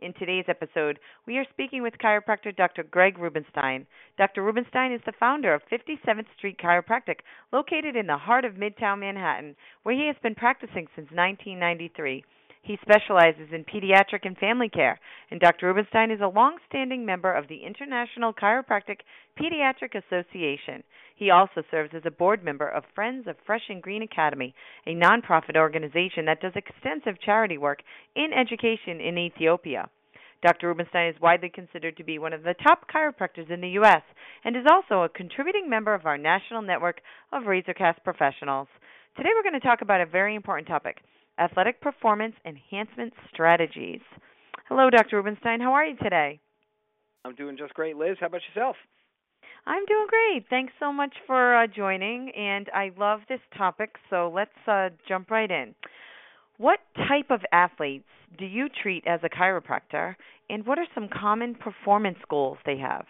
In today's episode, we are speaking with chiropractor Dr. Greg Rubenstein. Dr. Rubenstein is the founder of 57th Street Chiropractic, located in the heart of Midtown Manhattan, where he has been practicing since 1993. He specializes in pediatric and family care, and Dr. Rubenstein is a long-standing member of the International Chiropractic Pediatric Association. He also serves as a board member of Friends of Fresh and Green Academy, a nonprofit organization that does extensive charity work in education in Ethiopia. Dr. Rubenstein is widely considered to be one of the top chiropractors in the U.S. and is also a contributing member of our national network of Razorcast professionals. Today we're going to talk about a very important topic athletic performance enhancement strategies. Hello, Dr. Rubenstein. How are you today? I'm doing just great, Liz. How about yourself? I'm doing great. Thanks so much for uh, joining, and I love this topic, so let's uh, jump right in. What type of athletes do you treat as a chiropractor, and what are some common performance goals they have?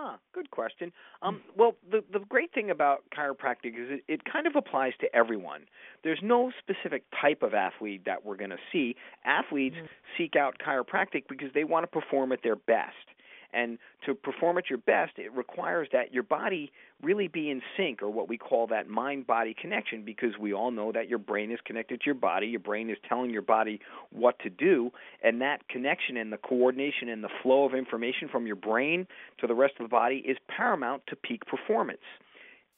Huh, good question. Um, well, the the great thing about chiropractic is it, it kind of applies to everyone. There's no specific type of athlete that we're going to see. Athletes mm-hmm. seek out chiropractic because they want to perform at their best. And to perform at your best, it requires that your body really be in sync, or what we call that mind body connection, because we all know that your brain is connected to your body. Your brain is telling your body what to do, and that connection and the coordination and the flow of information from your brain to the rest of the body is paramount to peak performance.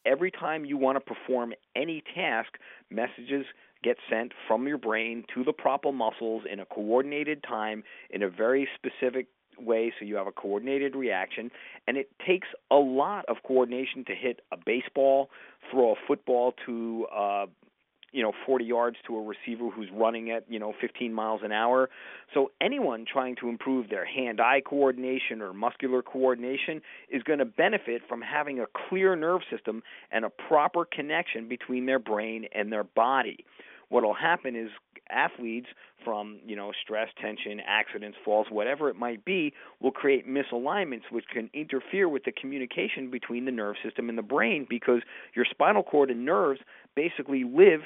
Every time you want to perform any task, messages get sent from your brain to the proper muscles in a coordinated time in a very specific way so you have a coordinated reaction. And it takes a lot of coordination to hit a baseball throw a football to uh you know 40 yards to a receiver who's running at you know 15 miles an hour. So anyone trying to improve their hand eye coordination or muscular coordination is going to benefit from having a clear nerve system and a proper connection between their brain and their body. What will happen is athletes from you know stress tension accidents falls whatever it might be will create misalignments which can interfere with the communication between the nerve system and the brain because your spinal cord and nerves basically live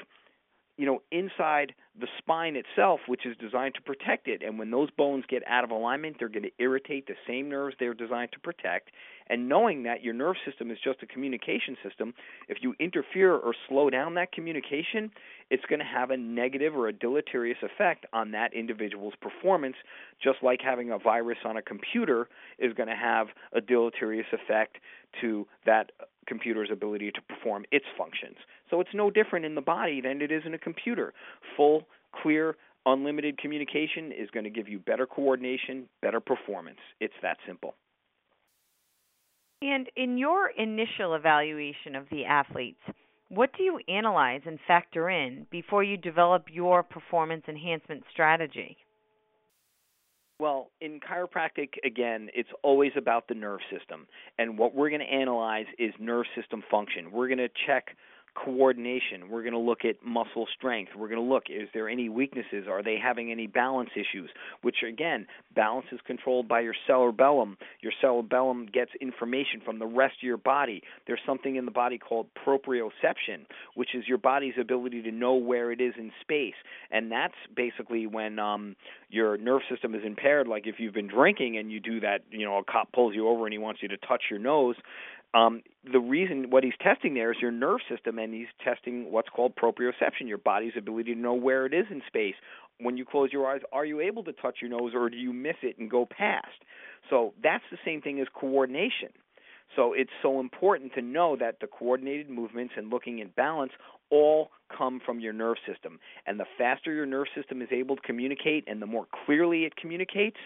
you know inside the spine itself which is designed to protect it. And when those bones get out of alignment they're going to irritate the same nerves they're designed to protect. And knowing that your nerve system is just a communication system if you interfere or slow down that communication it's going to have a negative or a deleterious effect on that individual's performance just like having a virus on a computer is going to have a deleterious effect to that computer's ability to perform its functions. So it's no different in the body than it is in a computer. Full, clear, unlimited communication is going to give you better coordination, better performance. It's that simple. And in your initial evaluation of the athletes, what do you analyze and factor in before you develop your performance enhancement strategy? Well, in chiropractic, again, it's always about the nerve system. And what we're going to analyze is nerve system function. We're going to check coordination. We're going to look at muscle strength. We're going to look is there any weaknesses? Are they having any balance issues? Which again, balance is controlled by your cerebellum. Your cerebellum gets information from the rest of your body. There's something in the body called proprioception, which is your body's ability to know where it is in space. And that's basically when um your nerve system is impaired like if you've been drinking and you do that, you know, a cop pulls you over and he wants you to touch your nose, um, the reason what he's testing there is your nerve system, and he's testing what's called proprioception, your body's ability to know where it is in space. When you close your eyes, are you able to touch your nose, or do you miss it and go past? So that's the same thing as coordination. So it's so important to know that the coordinated movements and looking in balance all come from your nerve system. And the faster your nerve system is able to communicate and the more clearly it communicates,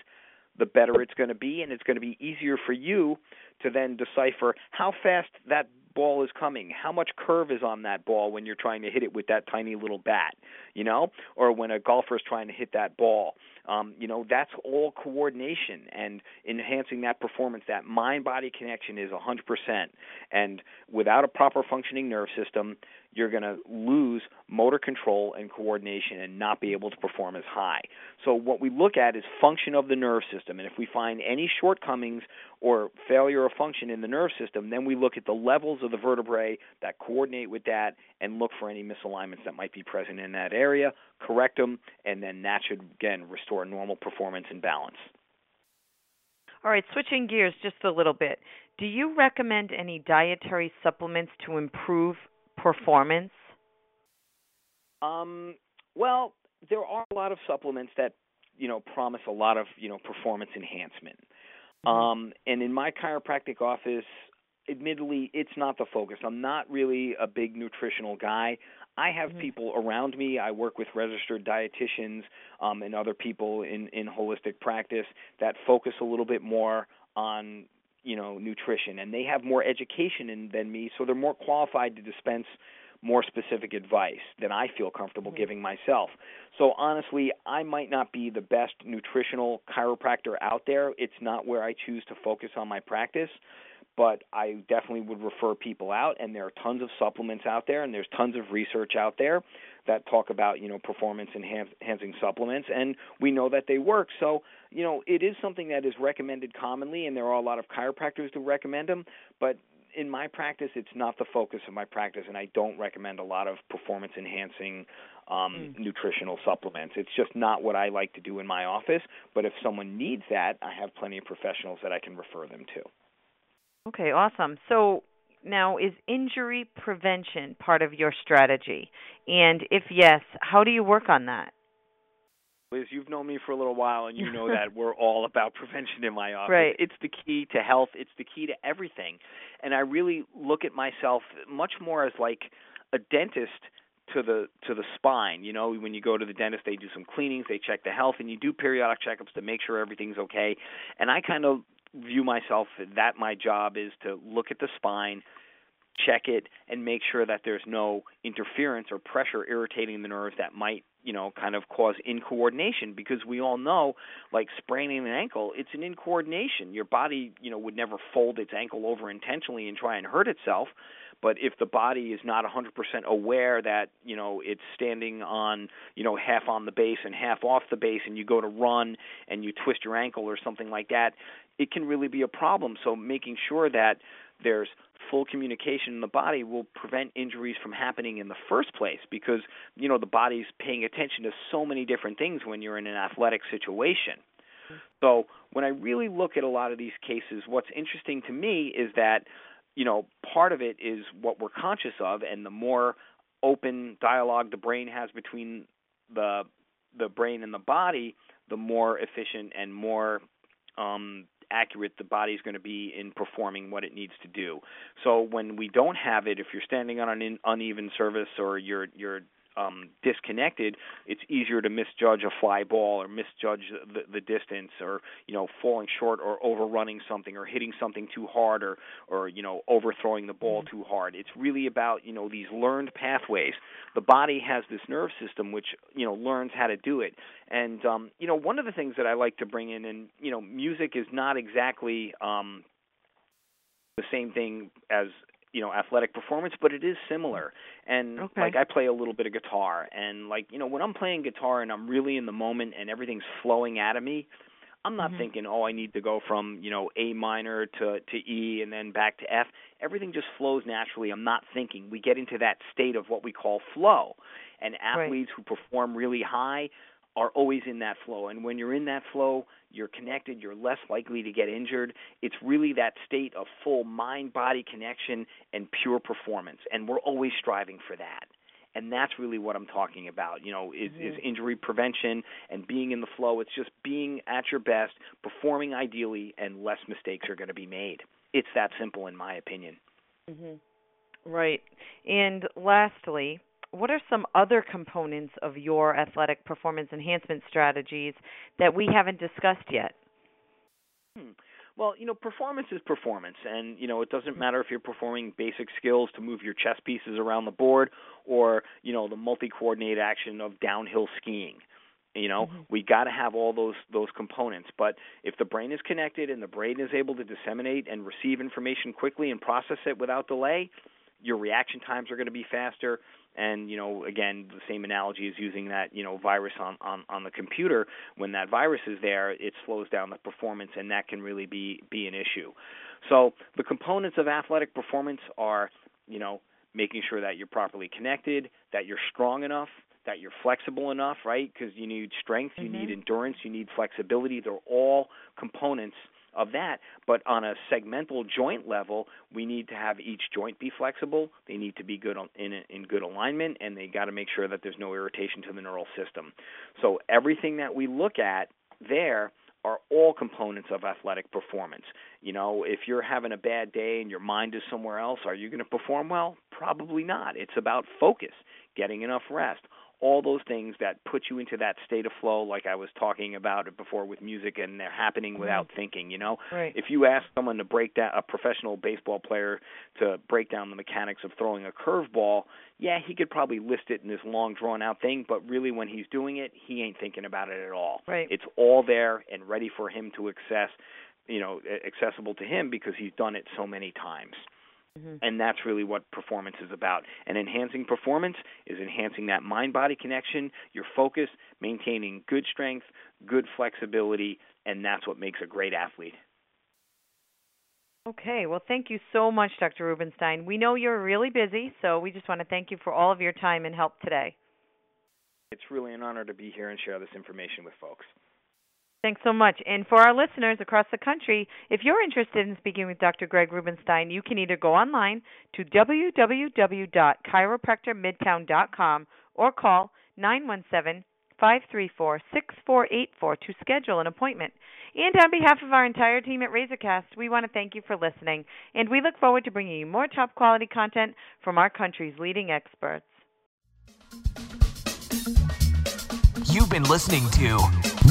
the better it's going to be, and it's going to be easier for you to then decipher how fast that ball is coming, how much curve is on that ball when you're trying to hit it with that tiny little bat, you know, or when a golfer is trying to hit that ball. Um, you know, that's all coordination and enhancing that performance. That mind body connection is 100%. And without a proper functioning nerve system, you're going to lose motor control and coordination and not be able to perform as high. So, what we look at is function of the nerve system. And if we find any shortcomings or failure of function in the nerve system, then we look at the levels of the vertebrae that coordinate with that and look for any misalignments that might be present in that area, correct them, and then that should, again, restore normal performance and balance. All right, switching gears just a little bit. Do you recommend any dietary supplements to improve performance? Um, well, there are a lot of supplements that you know promise a lot of you know performance enhancement. Mm-hmm. Um, and in my chiropractic office, admittedly, it's not the focus. I'm not really a big nutritional guy. I have mm-hmm. people around me. I work with registered dietitians um, and other people in in holistic practice that focus a little bit more on you know nutrition and they have more education in, than me so they're more qualified to dispense more specific advice than I feel comfortable mm-hmm. giving myself. So honestly, I might not be the best nutritional chiropractor out there. It's not where I choose to focus on my practice, but I definitely would refer people out and there are tons of supplements out there and there's tons of research out there that talk about, you know, performance enhancing supplements and we know that they work. So, you know, it is something that is recommended commonly and there are a lot of chiropractors who recommend them, but in my practice, it's not the focus of my practice, and I don't recommend a lot of performance enhancing um, mm. nutritional supplements. It's just not what I like to do in my office. But if someone needs that, I have plenty of professionals that I can refer them to. Okay, awesome. So now, is injury prevention part of your strategy? And if yes, how do you work on that? Liz, you've known me for a little while, and you know that we're all about prevention in my office. Right. It's the key to health. It's the key to everything, and I really look at myself much more as like a dentist to the to the spine. You know, when you go to the dentist, they do some cleanings, they check the health, and you do periodic checkups to make sure everything's okay. And I kind of view myself that my job is to look at the spine, check it, and make sure that there's no interference or pressure irritating the nerves that might you know kind of cause incoordination. Because we all know like spraining an ankle it's an incoordination. Your body you know would never fold its ankle over intentionally and try and hurt itself. But if the body is not 100% aware that you know it's standing on you know half on the base and half off the base and you go to run and you twist your ankle or something like that it can really be a problem so making sure that there's full communication in the body will prevent injuries from happening in the first place because you know the body's paying attention to so many different things when you're in an athletic situation. So when I really look at a lot of these cases, what's interesting to me is that you know part of it is what we're conscious of, and the more open dialogue the brain has between the the brain and the body, the more efficient and more um, accurate the body's going to be in performing what it needs to do. So when we don't have it, if you're standing on an uneven surface or you're you're um, disconnected, it's easier to misjudge a fly ball or misjudge the, the distance or you know falling short or overrunning something or hitting something too hard or or you know overthrowing the ball mm-hmm. too hard. It's really about you know these learned pathways. The body has this nerve system which you know learns how to do it. And um, you know one of the things that I like to bring in, and you know music is not exactly um, the same thing as you know athletic performance but it is similar and okay. like i play a little bit of guitar and like you know when i'm playing guitar and i'm really in the moment and everything's flowing out of me i'm not mm-hmm. thinking oh i need to go from you know a minor to to e and then back to f everything just flows naturally i'm not thinking we get into that state of what we call flow and athletes right. who perform really high are always in that flow. And when you're in that flow, you're connected, you're less likely to get injured. It's really that state of full mind body connection and pure performance. And we're always striving for that. And that's really what I'm talking about. You know, is, mm-hmm. is injury prevention and being in the flow. It's just being at your best, performing ideally, and less mistakes are going to be made. It's that simple, in my opinion. Mm-hmm. Right. And lastly, what are some other components of your athletic performance enhancement strategies that we haven't discussed yet? Hmm. Well, you know, performance is performance, and you know, it doesn't matter if you're performing basic skills to move your chess pieces around the board, or you know, the multi-coordinate action of downhill skiing. You know, mm-hmm. we got to have all those those components. But if the brain is connected and the brain is able to disseminate and receive information quickly and process it without delay, your reaction times are going to be faster. And you know again the same analogy is using that you know virus on, on on the computer. When that virus is there it slows down the performance and that can really be be an issue. So the components of athletic performance are you know making sure that you're properly connected that you're strong enough that you're flexible enough right? Because you need strength you mm-hmm. need endurance you need flexibility. They're all components of that. But on a segmental joint level, we need to have each joint be flexible. They need to be good in in good alignment, and they got to make sure that there's no irritation to the neural system. So everything that we look at there are all components of athletic performance. You know, if you're having a bad day and your mind is somewhere else, are you going to perform well? Probably not. It's about focus, getting enough rest all those things that put you into that state of flow like I was talking about it before with music and they're happening mm-hmm. without thinking, you know? Right. If you ask someone to break down a professional baseball player to break down the mechanics of throwing a curveball, yeah, he could probably list it in this long drawn out thing, but really when he's doing it, he ain't thinking about it at all. Right. It's all there and ready for him to access, you know, accessible to him because he's done it so many times. Mm-hmm. And that's really what performance is about. And enhancing performance is enhancing that mind body connection, your focus, maintaining good strength, good flexibility, and that's what makes a great athlete. Okay, well, thank you so much, Dr. Rubenstein. We know you're really busy, so we just want to thank you for all of your time and help today. It's really an honor to be here and share this information with folks. Thanks so much. And for our listeners across the country, if you're interested in speaking with Dr. Greg Rubenstein, you can either go online to www.chiropractormidtown.com or call 917 534 6484 to schedule an appointment. And on behalf of our entire team at Razorcast, we want to thank you for listening, and we look forward to bringing you more top quality content from our country's leading experts. You've been listening to